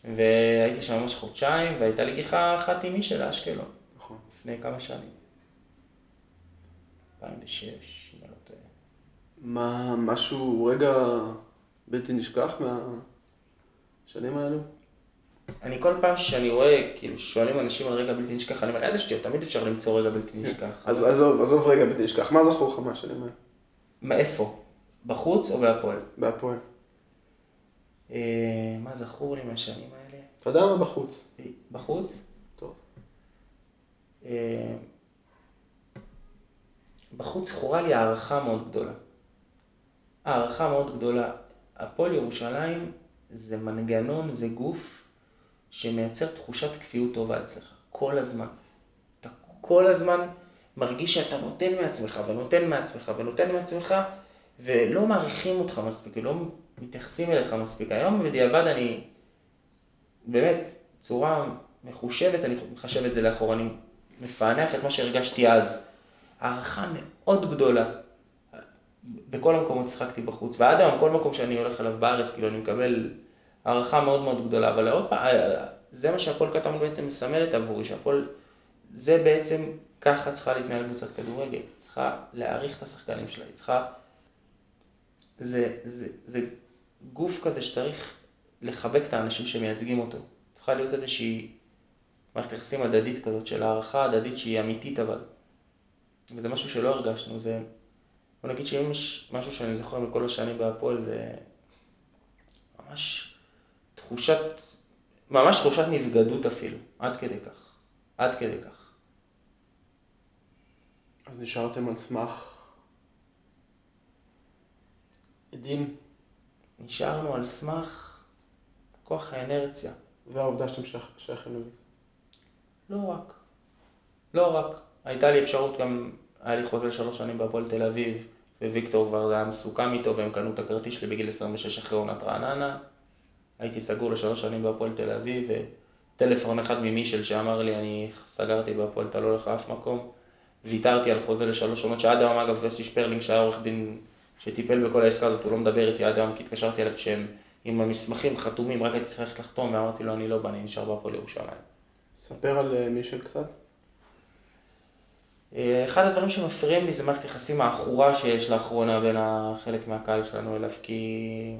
והייתי שם ממש חודשיים, והייתה לי גיחה אחת עם מישל לאשקלון, נכון. לפני כמה שנים. 2006, אם אני לא טועה. מה, משהו, רגע בלתי נשכח מהשנים האלו? אני כל פעם שאני רואה, כאילו, שואלים אנשים על רגע בלתי נשכח, אני אומר, איזה שטויות, תמיד אפשר למצוא רגע בלתי נשכח. אז עזוב, עזוב רגע בלתי נשכח, מה זכור לך מהשנים האלו? מאיפה? בחוץ או בהפועל? בהפועל. אה, מה זכור לי מהשנים האלה? אתה יודע מה בחוץ? בחוץ? טוב. אה, בחוץ זכורה לי הערכה מאוד גדולה. הערכה מאוד גדולה. הפועל ירושלים זה מנגנון, זה גוף שמייצר תחושת כפיות טובה אצלך, כל הזמן. אתה כל הזמן מרגיש שאתה נותן מעצמך, ונותן מעצמך, ונותן מעצמך, ולא מעריכים אותך מספיק, ולא מתייחסים אליך מספיק. היום בדיעבד אני, באמת, צורה מחושבת, אני מחשב את זה לאחור, אני מפענח את מה שהרגשתי אז. הערכה מאוד גדולה. בכל המקומות שחקתי בחוץ, ועד היום כל מקום שאני הולך אליו בארץ, כאילו אני מקבל הערכה מאוד מאוד גדולה, אבל עוד פעם, זה מה שהפועל קטמון בעצם מסמלת עבורי, שהפועל, זה בעצם, ככה צריכה להתנהל קבוצת כדורגל, צריכה להעריך את השחקנים שלה, היא צריכה, זה, זה, זה גוף כזה שצריך לחבק את האנשים שמייצגים אותו, צריכה להיות איזושהי מערכת יחסים הדדית כזאת של הערכה הדדית שהיא אמיתית אבל. וזה משהו שלא הרגשנו, זה... בוא נגיד שאם יש משהו שאני זוכר מכל השנים בהפועל, זה ממש תחושת, ממש תחושת נבגדות אפילו, עד כדי כך, עד כדי כך. אז נשארתם על סמך עדים. נשארנו על סמך כוח האנרציה. והעובדה שאתם שייכים לזה. לא רק. לא רק. הייתה לי אפשרות גם, היה לי חוזה שלוש שנים בהפועל תל אביב, וויקטור כבר היה מסוכם איתו, והם קנו את הכרטיס שלי בגיל 26 אחרי עונת רעננה. הייתי סגור לשלוש שנים בהפועל תל אביב, וטלפון אחד ממישל שאמר לי, אני סגרתי בהפועל, אתה לא הולך לאף מקום. ויתרתי על חוזה לשלוש עונות, שעד היום אגב יוסי שפרלינג שהיה עורך דין שטיפל בכל העסקה הזאת, הוא לא מדבר איתי עד היום, כי התקשרתי אליו שהם עם המסמכים חתומים, רק הייתי צריך לחתום, ואמרתי לו, אני לא בא, אני נשאר בהפועל ירושלים. ספר על אה, מישל קצת. אה, אחד הדברים שמפריעים לי זה מערכת יחסים העכורה שיש לאחרונה בין החלק מהקהל שלנו אליו, כי...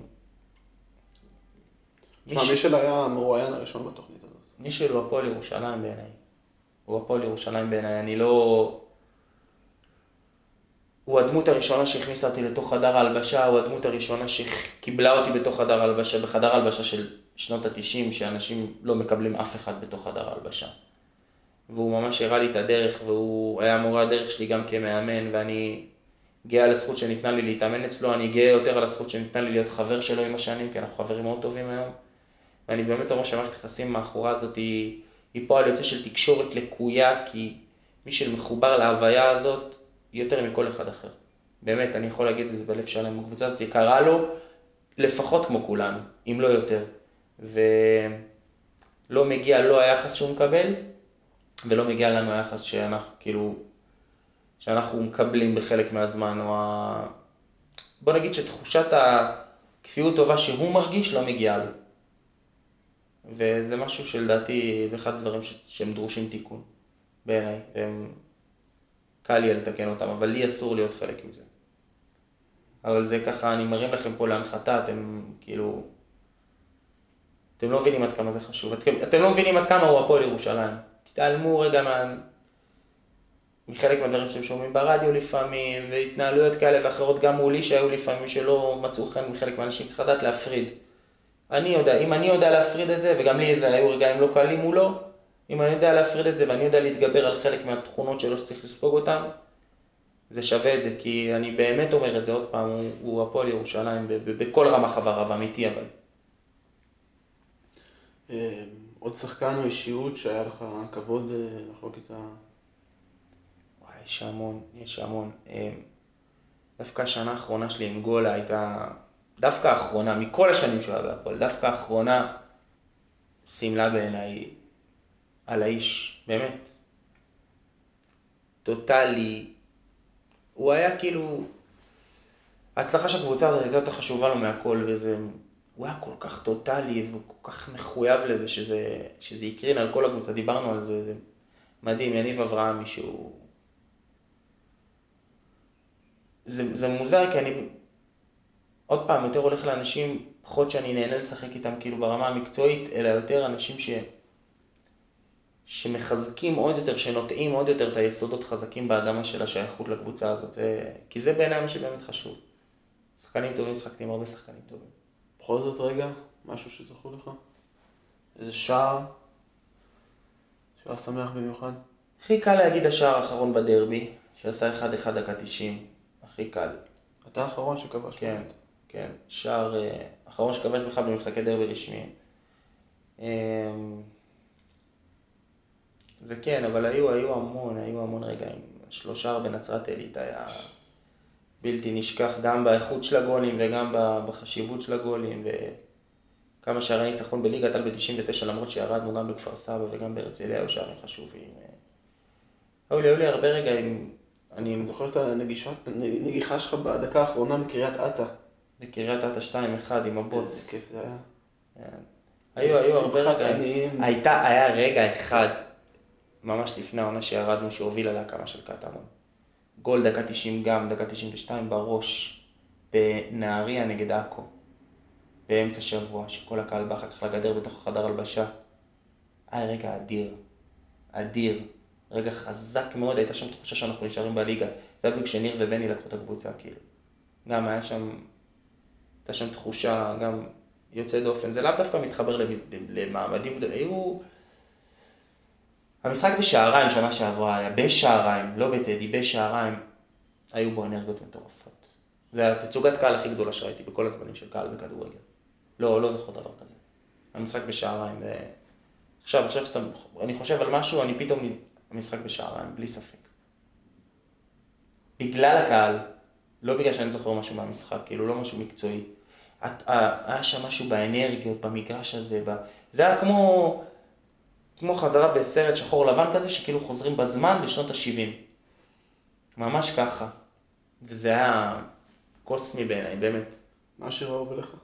תשמע, מישל היה המרואיין הראשון בתוכנית הזאת. מישל הוא הפועל ירושלים בעיניי. הוא הפועל ירושלים בעיניי. אני לא... הוא הדמות הראשונה שהכניסה אותי לתוך חדר ההלבשה, הוא הדמות הראשונה שקיבלה אותי בתוך חדר ההלבשה, בחדר ההלבשה של שנות התשעים, שאנשים לא מקבלים אף אחד בתוך חדר ההלבשה. והוא ממש הראה לי את הדרך, והוא היה מורה הדרך שלי גם כמאמן, ואני גאה על הזכות שניתנה לי להתאמן אצלו, אני גאה יותר על הזכות שניתנה לי להיות חבר שלו עם השנים, כי אנחנו חברים מאוד טובים היום. ואני באמת אומר שהמערכת יחסים מאחורה הזאת היא, היא פועל יוצא של תקשורת לקויה, כי מי שמחובר להוויה הזאת יותר מכל אחד אחר. באמת, אני יכול להגיד את זה בלב שלם, הקבוצה הזאת יקרה לו לפחות כמו כולנו, אם לא יותר. ולא מגיע לו היחס שהוא מקבל, ולא מגיע לנו היחס שאנחנו, כאילו, שאנחנו מקבלים בחלק מהזמן, או ה... בוא נגיד שתחושת הכפיות טובה שהוא מרגיש לא מגיעה לו. וזה משהו שלדעתי, זה אחד הדברים ש... שהם דרושים תיקון, בעיניי, והם... קל לי לתקן אותם, אבל לי אסור להיות חלק מזה. אבל זה ככה, אני מרים לכם פה להנחתה, אתם כאילו... אתם לא מבינים עד כמה זה חשוב. אתם, אתם לא מבינים עד כמה הוא הפועל ירושלים. תתעלמו רגע מה... מחלק מהדברים שאתם שומעים ברדיו לפעמים, והתנהלויות כאלה ואחרות גם מולי שהיו לפעמים שלא מצאו חן מחלק מהאנשים, צריך לדעת להפריד. אני יודע, אם אני יודע להפריד את זה, וגם לי איזה היו רגעים לא קלים מולו, אם אני יודע להפריד את זה ואני יודע להתגבר על חלק מהתכונות שלו שצריך לספוג אותן, זה שווה את זה, כי אני באמת אומר את זה עוד פעם, הוא, הוא הפועל ירושלים בכל רמה חבריו, אמיתי אבל. אה, עוד שחקן או אישיות שהיה לך כבוד אה, לחלוק איתה? וואי, יש המון, יש המון. אה, דווקא השנה האחרונה שלי עם גולה הייתה, דווקא האחרונה, מכל השנים שהוא היה בהפועל, דווקא האחרונה סימלה בעיניי על האיש, באמת. טוטאלי. הוא היה כאילו... ההצלחה של הקבוצה הזאת הייתה יותר חשובה לו מהכל, וזה... הוא היה כל כך טוטאלי והוא כל כך מחויב לזה שזה, שזה יקרין על כל הקבוצה, דיברנו על זה, זה מדהים, יניב אברהמי שהוא... זה, זה מוזר כי אני עוד פעם יותר הולך לאנשים, פחות שאני נהנה לשחק איתם כאילו ברמה המקצועית, אלא יותר אנשים ש... שמחזקים עוד יותר, שנוטעים עוד יותר את היסודות חזקים באדמה של השייכות לקבוצה הזאת, ו... כי זה בעיניי מה שבאמת חשוב. שחקנים טובים, שחקתי עם הרבה שחקנים טובים. בכל זאת רגע, משהו שזכור לך? איזה שער? שער שמח במיוחד? הכי קל להגיד השער האחרון בדרבי, שעשה 1-1 דקה 90. הכי קל. אתה האחרון שכבש. כן, כן. שער אה, אחרון שכבש בכלל במשחקי דרבי רשמיים. אמ, זה כן, אבל היו, היו המון, היו המון רגעים. שלושה בנצרת עילית היה בלתי נשכח, גם באיכות של הגולים וגם בחשיבות של הגולים, וכמה שערי ניצחון בליגת על ב-99, למרות שירדנו גם בכפר סבא וגם בהרצליה, היו שערים חשובים. היו לי, היו לי הרבה רגעים, אני אני זוכר את הנגיחה שלך בדקה האחרונה בקריית אתא. בקריית אתא 2-1 עם הבוץ. איזה כיף זה היה. כן. היו, היו הרבה רגעים. הייתה, היה רגע אחד, ממש לפני העונה שירדנו, שהובילה להקמה של קטמון. גול דקה 90 גם, דקה 92 בראש, בנהריה נגד עכו. באמצע שבוע, שכל הקהל בא אחר כך לגדר בתוך החדר הלבשה. היה רגע אדיר. אדיר. רגע חזק מאוד, הייתה שם תחושה שאנחנו נשארים בליגה. זה היה בדיוק כשניר ובני לקחו את הקבוצה, כאילו. גם היה שם, הייתה שם תחושה, גם יוצא דופן. זה לאו דווקא מתחבר למ- למעמדים גדולים. היו... המשחק בשעריים שנה שעברה היה בשעריים, לא בטדי, בשעריים. היו בו אנרגיות מטורפות. זה התצוגת קהל הכי גדולה שראיתי בכל הזמנים של קהל בכדורגל. לא, לא זוכר דבר כזה. המשחק בשעריים. ו... עכשיו, עכשיו שאתה, אני חושב על משהו, אני פתאום, המשחק בשעריים, בלי ספק. בגלל הקהל, לא בגלל שאני זוכר משהו מהמשחק, כאילו לא משהו מקצועי. את- ה- היה שם משהו באנרגיות, במגרש הזה, ב... זה היה כמו, כמו חזרה בסרט שחור לבן כזה, שכאילו חוזרים בזמן לשנות ה-70. ממש ככה. וזה היה קוסמי בעיניי, באמת. מה השיר האהוב אליך?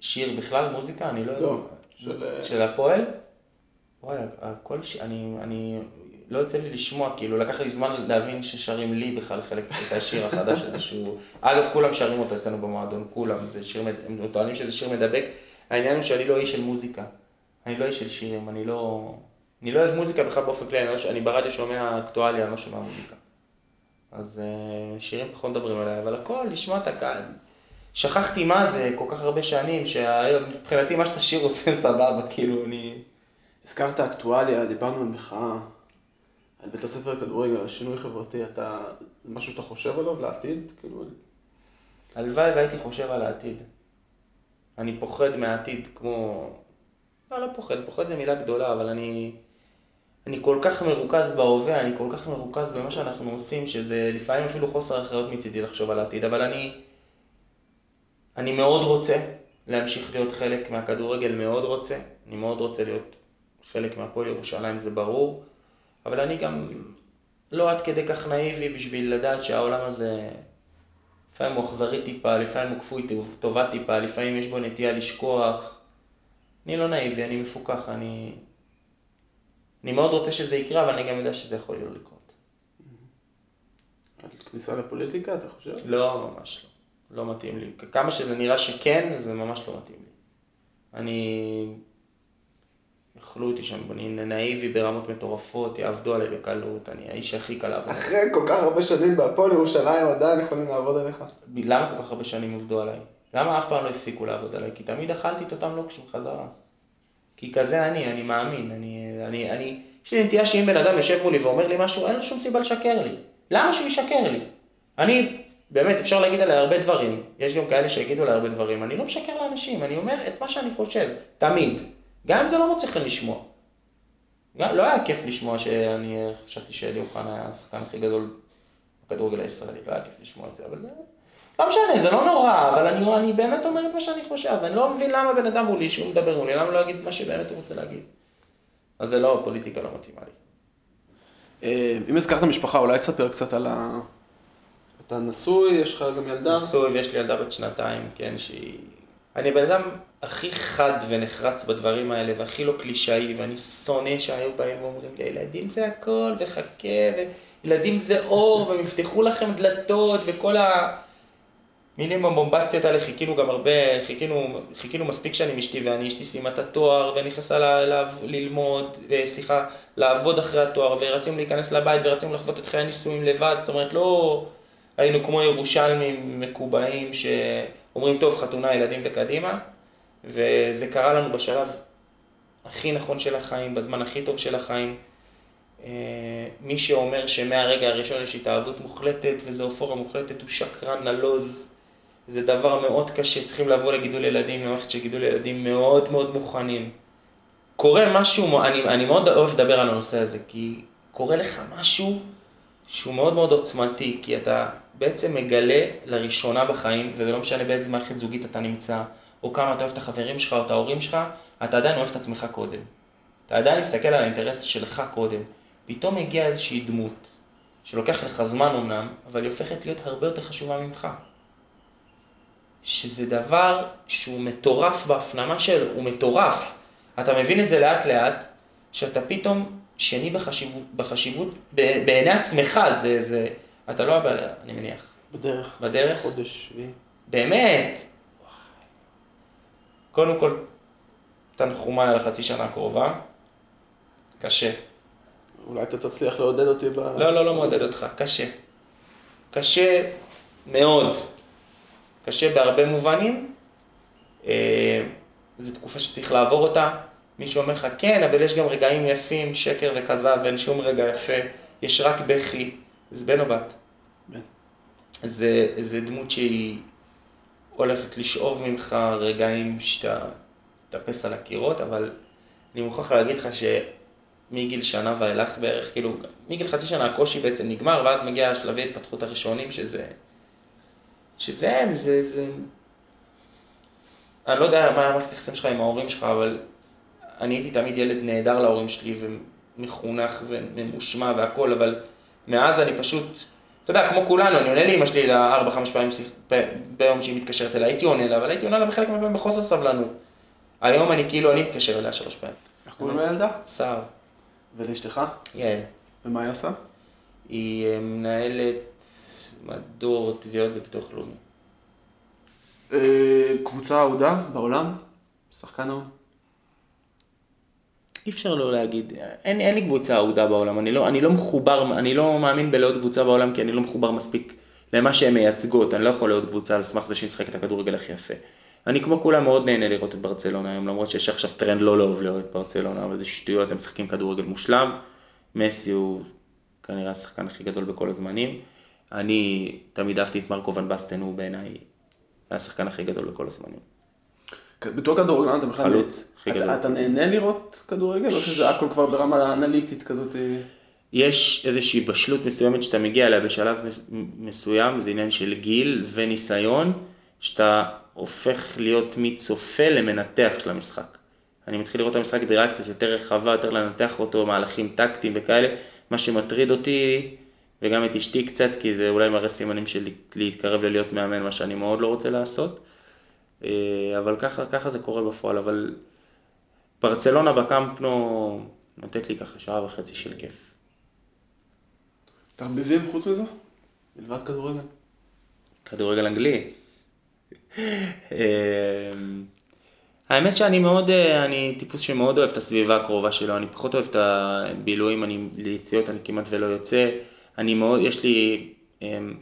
שיר בכלל, מוזיקה, אני לא יודע. לא, של, אה, של הפועל? וואי, הכל ש... אני, אני... לא יוצא לי לשמוע, כאילו, לקח לי זמן להבין ששרים לי בכלל חלק את השיר החדש הזה שהוא... אגב, כולם שרים אותו אצלנו במועדון, כולם, זה שיר, הם טוענים שזה שיר מדבק. העניין הוא שאני לא איש של מוזיקה. אני לא איש של שירים, אני לא... אני לא אוהב מוזיקה בכלל באופן כללי, אני, לא... ש- אני ברדיו שומע אקטואליה, אני לא שומע מוזיקה. אז אה, שירים פחות מדברים עליי, אבל הכל, לשמוע את הקהל. שכחתי מה זה כל כך הרבה שנים, שמבחינתי מה שאתה שיר עושה סבבה, כאילו, אני... הזכרת אקטואליה, דיברנו על מחאה, על בית הספר לכדורגל, על שינוי חברתי, אתה, זה משהו שאתה חושב עליו לעתיד? כאילו, הלוואי והייתי חושב על העתיד. אני פוחד מהעתיד כמו... לא, לא פוחד, פוחד זה מילה גדולה, אבל אני... אני כל כך מרוכז בהווה, אני כל כך מרוכז במה שאנחנו עושים, שזה לפעמים אפילו חוסר אחריות מצידי לחשוב על העתיד, אבל אני... אני מאוד רוצה להמשיך להיות חלק מהכדורגל, מאוד רוצה. אני מאוד רוצה להיות חלק מהפועל ירושלים, זה ברור. אבל אני גם לא עד כדי כך נאיבי בשביל לדעת שהעולם הזה... לפעמים הוא אכזרי טיפה, לפעמים הוא כפוי טוב- טובה טיפה, לפעמים יש בו נטייה לשכוח. אני לא נאיבי, אני מפוקח, אני... אני מאוד רוצה שזה יקרה, אבל אני גם יודע שזה יכול לא לקרות. כניסה לפוליטיקה, אתה חושב? לא, ממש לא. לא מתאים לי. כמה שזה נראה שכן, זה ממש לא מתאים לי. אני... אכלו אותי שם, אני נאיבי ברמות מטורפות, יעבדו עליי בקלות, אני האיש הכי קל לעבוד. אחרי כל כך הרבה שנים בהפועל ירושלים עדיין יכולים לעבוד עליך. למה כל כך הרבה שנים עבדו עליי? למה אף פעם לא הפסיקו לעבוד עליי? כי תמיד אכלתי את אותם לוקשים חזרה. כי כזה אני, אני מאמין, אני, אני, אני, יש לי נטייה שאם בן אדם יושב מולי ואומר לי משהו, אין לו שום סיבה לשקר לי. למה שהוא ישקר לי? אני, באמת, אפשר להגיד עליי הרבה דברים, יש גם כאלה שיגידו עליי הרבה דברים, אני לא משקר לאנשים, אני אומר את מה שאני חושב, תמיד. גם אם זה לא מוצא חן לשמוע. גם, לא היה כיף לשמוע שאני אה, חשבתי שאלי אוחנה היה השחקן הכי גדול בכדורגל הישראלי, לא היה כיף לשמוע את זה, אבל... אה, לא משנה, זה לא נורא, אבל אני, אני באמת אומר את מה שאני חושב, אני לא מבין למה בן אדם מולי, שהוא מדבר מולי, למה לא להגיד מה שבאמת הוא רוצה להגיד. אז זה לא, פוליטיקה לא מתאימה לי. אה, אם הזכרת משפחה, אולי תספר קצת על ה... אתה נשוי, יש לך גם ילדה? נשוי ויש לי ילדה בת שנתיים, כן, שהיא... אני הבן אדם הכי חד ונחרץ בדברים האלה, והכי לא קלישאי, ואני שונא שהיו באים ואומרים לילדים זה הכל, וחכה, ילדים זה אור, והם יפתחו לכם דלתות, וכל המילים הבומבסטיות האלה חיכינו גם הרבה, חיכינו, חיכינו מספיק שנים אשתי ואני, אשתי סיימה את התואר, ונכנסה ל, ל, ללמוד, ו- סליחה, לעבוד אחרי התואר, ורצינו להיכנס לבית, ורצינו לחוות את חיי הנישואים לבד, זאת אומרת, לא היינו כמו ירושלמים מקובעים שאומרים, טוב, חתונה, ילדים וקדימה, וזה קרה לנו בשלב הכי נכון של החיים, בזמן הכי טוב של החיים. אה, מי שאומר שמהרגע הראשון יש התאהבות מוחלטת וזו אופורה מוחלטת הוא שקרן נלוז. זה דבר מאוד קשה, צריכים לבוא לגידול ילדים, למערכת של גידול ילדים מאוד מאוד מוכנים. קורה משהו, אני, אני מאוד אוהב לדבר על הנושא הזה, כי קורה לך משהו שהוא מאוד מאוד עוצמתי, כי אתה בעצם מגלה לראשונה בחיים, וזה לא משנה באיזה מערכת זוגית אתה נמצא, או כמה אתה אוהב את החברים שלך או את ההורים שלך, אתה עדיין אוהב את עצמך קודם. אתה עדיין מסתכל על האינטרס שלך קודם. פתאום הגיעה איזושהי דמות, שלוקח לך זמן אמנם, אבל היא הופכת להיות הרבה יותר חשובה ממך. שזה דבר שהוא מטורף בהפנמה שלו, הוא מטורף. אתה מבין את זה לאט לאט, שאתה פתאום שני בחשיבות, בחשיבות בעיני עצמך, זה, זה, אתה לא הבעיה, אני מניח. בדרך. בדרך? חודש שביעי. באמת. קודם כל, תנחומיי על החצי שנה הקרובה. קשה. אולי אתה תצליח לעודד אותי ב... לא, לא, לא מעודד אותך, קשה. קשה מאוד. קשה בהרבה מובנים. אה, זו תקופה שצריך לעבור אותה. מישהו אומר לך, כן, אבל יש גם רגעים יפים, שקר וכזב, ואין שום רגע יפה, יש רק בכי. זה בן או בת? בן. זה, זה דמות שהיא הולכת לשאוב ממך רגעים שאתה תטפס על הקירות, אבל אני מוכרח להגיד לך שמגיל שנה ואילך בערך, כאילו, מגיל חצי שנה הקושי בעצם נגמר, ואז מגיע השלבי התפתחות הראשונים, שזה... שזה אין, זה, זה... אני לא יודע מה המערכת היחסים שלך עם ההורים שלך, אבל אני הייתי תמיד ילד נהדר להורים שלי, ומחונך וממושמע והכל, אבל מאז אני פשוט... אתה יודע, כמו כולנו, אני עונה לאמא שלי לארבע, חמש פעמים ביום שהיא מתקשרת אליי, הייתי עונה לה, אבל הייתי עונה לה בחלק מהפעמים בחוסר סבלנות. היום אני כאילו, אני מתקשר אליה שלוש פעמים. איך קוראים לילדה? סער. ולאשתך? יעל. ומה היא עושה? היא אה, מנהלת מדור תביעות בביטוח לאומי. אה, קבוצה אהודה בעולם? שחקן אהוד? אי אפשר לא להגיד, אין, אין לי קבוצה אהודה בעולם, אני לא, אני לא מחובר, אני לא מאמין בלעוד קבוצה בעולם כי אני לא מחובר מספיק למה שהן מייצגות, אני לא יכול לעוד קבוצה על סמך זה שהיא משחקת את הכדורגל הכי יפה. אני כמו כולם מאוד נהנה לראות את ברצלונה היום, למרות שיש עכשיו טרנד לא לאהוב לראות את ברצלונה, אבל זה שטויות, הם משחקים כדורגל מושלם, מסי הוא כנראה השחקן הכי גדול בכל הזמנים. אני תמיד אהבתי את מרקו ון בסטן, הוא בעיניי השחקן הכי גדול בכל הזמנים. בתור כדורגלן אתה בכלל... חלוץ. אתה, אתה נהנה לראות כדורגל, או שזה הכל כבר ברמה אנליטית כזאת? יש איזושהי בשלות מסוימת שאתה מגיע אליה בשלב מס- מסוים, זה עניין של גיל וניסיון, שאתה הופך להיות מצופה למנתח של המשחק. אני מתחיל לראות את המשחק קצת יותר רחבה, יותר לנתח אותו, מהלכים טקטיים וכאלה. מה שמטריד אותי, וגם את אשתי קצת, כי זה אולי מראה סימנים של להתקרב ללהיות מאמן, מה שאני מאוד לא רוצה לעשות. אה, אבל ככה, ככה זה קורה בפועל, אבל ברצלונה בקמפנו נותנת לי ככה שעה וחצי של כיף. תחביבים חוץ מזה? מלבד כדורגל? כדורגל אנגלי. אמ, האמת שאני מאוד, אה, אני טיפוס שמאוד אוהב את הסביבה הקרובה שלו, אני פחות אוהב את הבילויים, אני ליציאות, אני כמעט ולא יוצא. אני מאוד, יש לי אמ,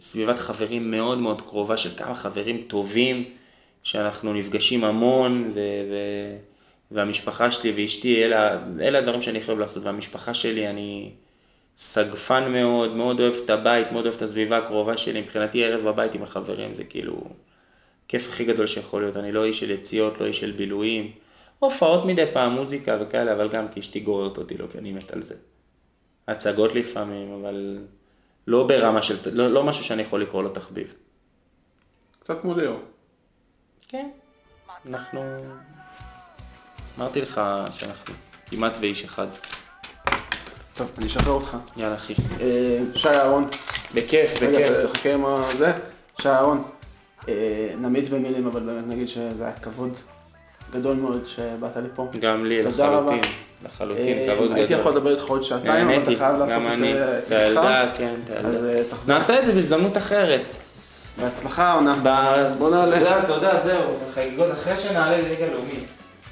סביבת חברים מאוד מאוד קרובה של כמה חברים טובים, שאנחנו נפגשים המון, ו, ו, והמשפחה שלי ואשתי, אלה, אלה הדברים שאני חייב לעשות, והמשפחה שלי, אני סגפן מאוד, מאוד אוהב את הבית, מאוד אוהב את הסביבה הקרובה שלי, מבחינתי ערב בבית עם החברים זה כאילו כיף הכי גדול שיכול להיות, אני לא איש של יציאות, לא איש של בילויים, הופעות מדי פעם, מוזיקה וכאלה, אבל גם כי אשתי גוררת אותי, לא כי אני מת על זה. הצגות לפעמים, אבל לא ברמה של, לא, לא משהו שאני יכול לקרוא לו תחביב. קצת כמו ליאור. כן, אנחנו... אמרתי לך שאנחנו כמעט ואיש אחד. טוב, אני אשחרר אותך. יאללה אחי. אה, שי אהרון. בכיף, רגע, בכיף. תחכה עם הזה. שי אהרון. אה, נמעיט במילים, אבל באמת נגיד שזה היה כבוד גדול מאוד שבאת לפה. גם לי, לחלוטין. לחלוטין, אה, כבוד גדול. הייתי יכול לדבר איתך עוד שעתיים, אבל אתה חייב לעשות גם את אני. זה את הילדה, כן, את אז הילדה. תחזור. נעשה את זה בהזדמנות אחרת. בהצלחה עונה. ב- בוא נעלה. תודה, תודה, זהו. חגיגות אחרי שנעלה לליגה לאומית.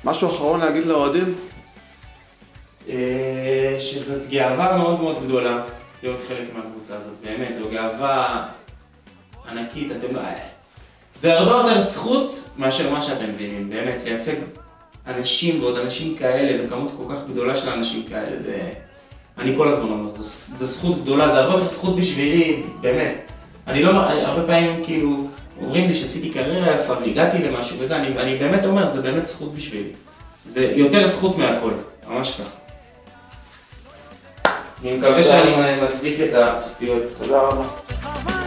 משהו אחרון להגיד לאוהדים? אה, שזאת גאווה מאוד מאוד גדולה להיות חלק מהקבוצה הזאת, באמת, זו גאווה ענקית, אתם לא... זה הרבה יותר זכות מאשר מה שאתם מבינים, באמת, לייצג אנשים ועוד אנשים כאלה, וכמות כל כך גדולה של אנשים כאלה, ואני כל הזמן אומר, זו, זו זכות גדולה, זה הרבה יותר זכות בשבילי, באמת. אני לא, הרבה פעמים כאילו, אומרים לי שעשיתי קריירה יפה והגעתי למשהו וזה, אני, אני באמת אומר, זה באמת זכות בשבילי. זה יותר זכות מהכל, ממש ככה. אני מקווה שאני מצדיק את הציפיות. תודה רבה.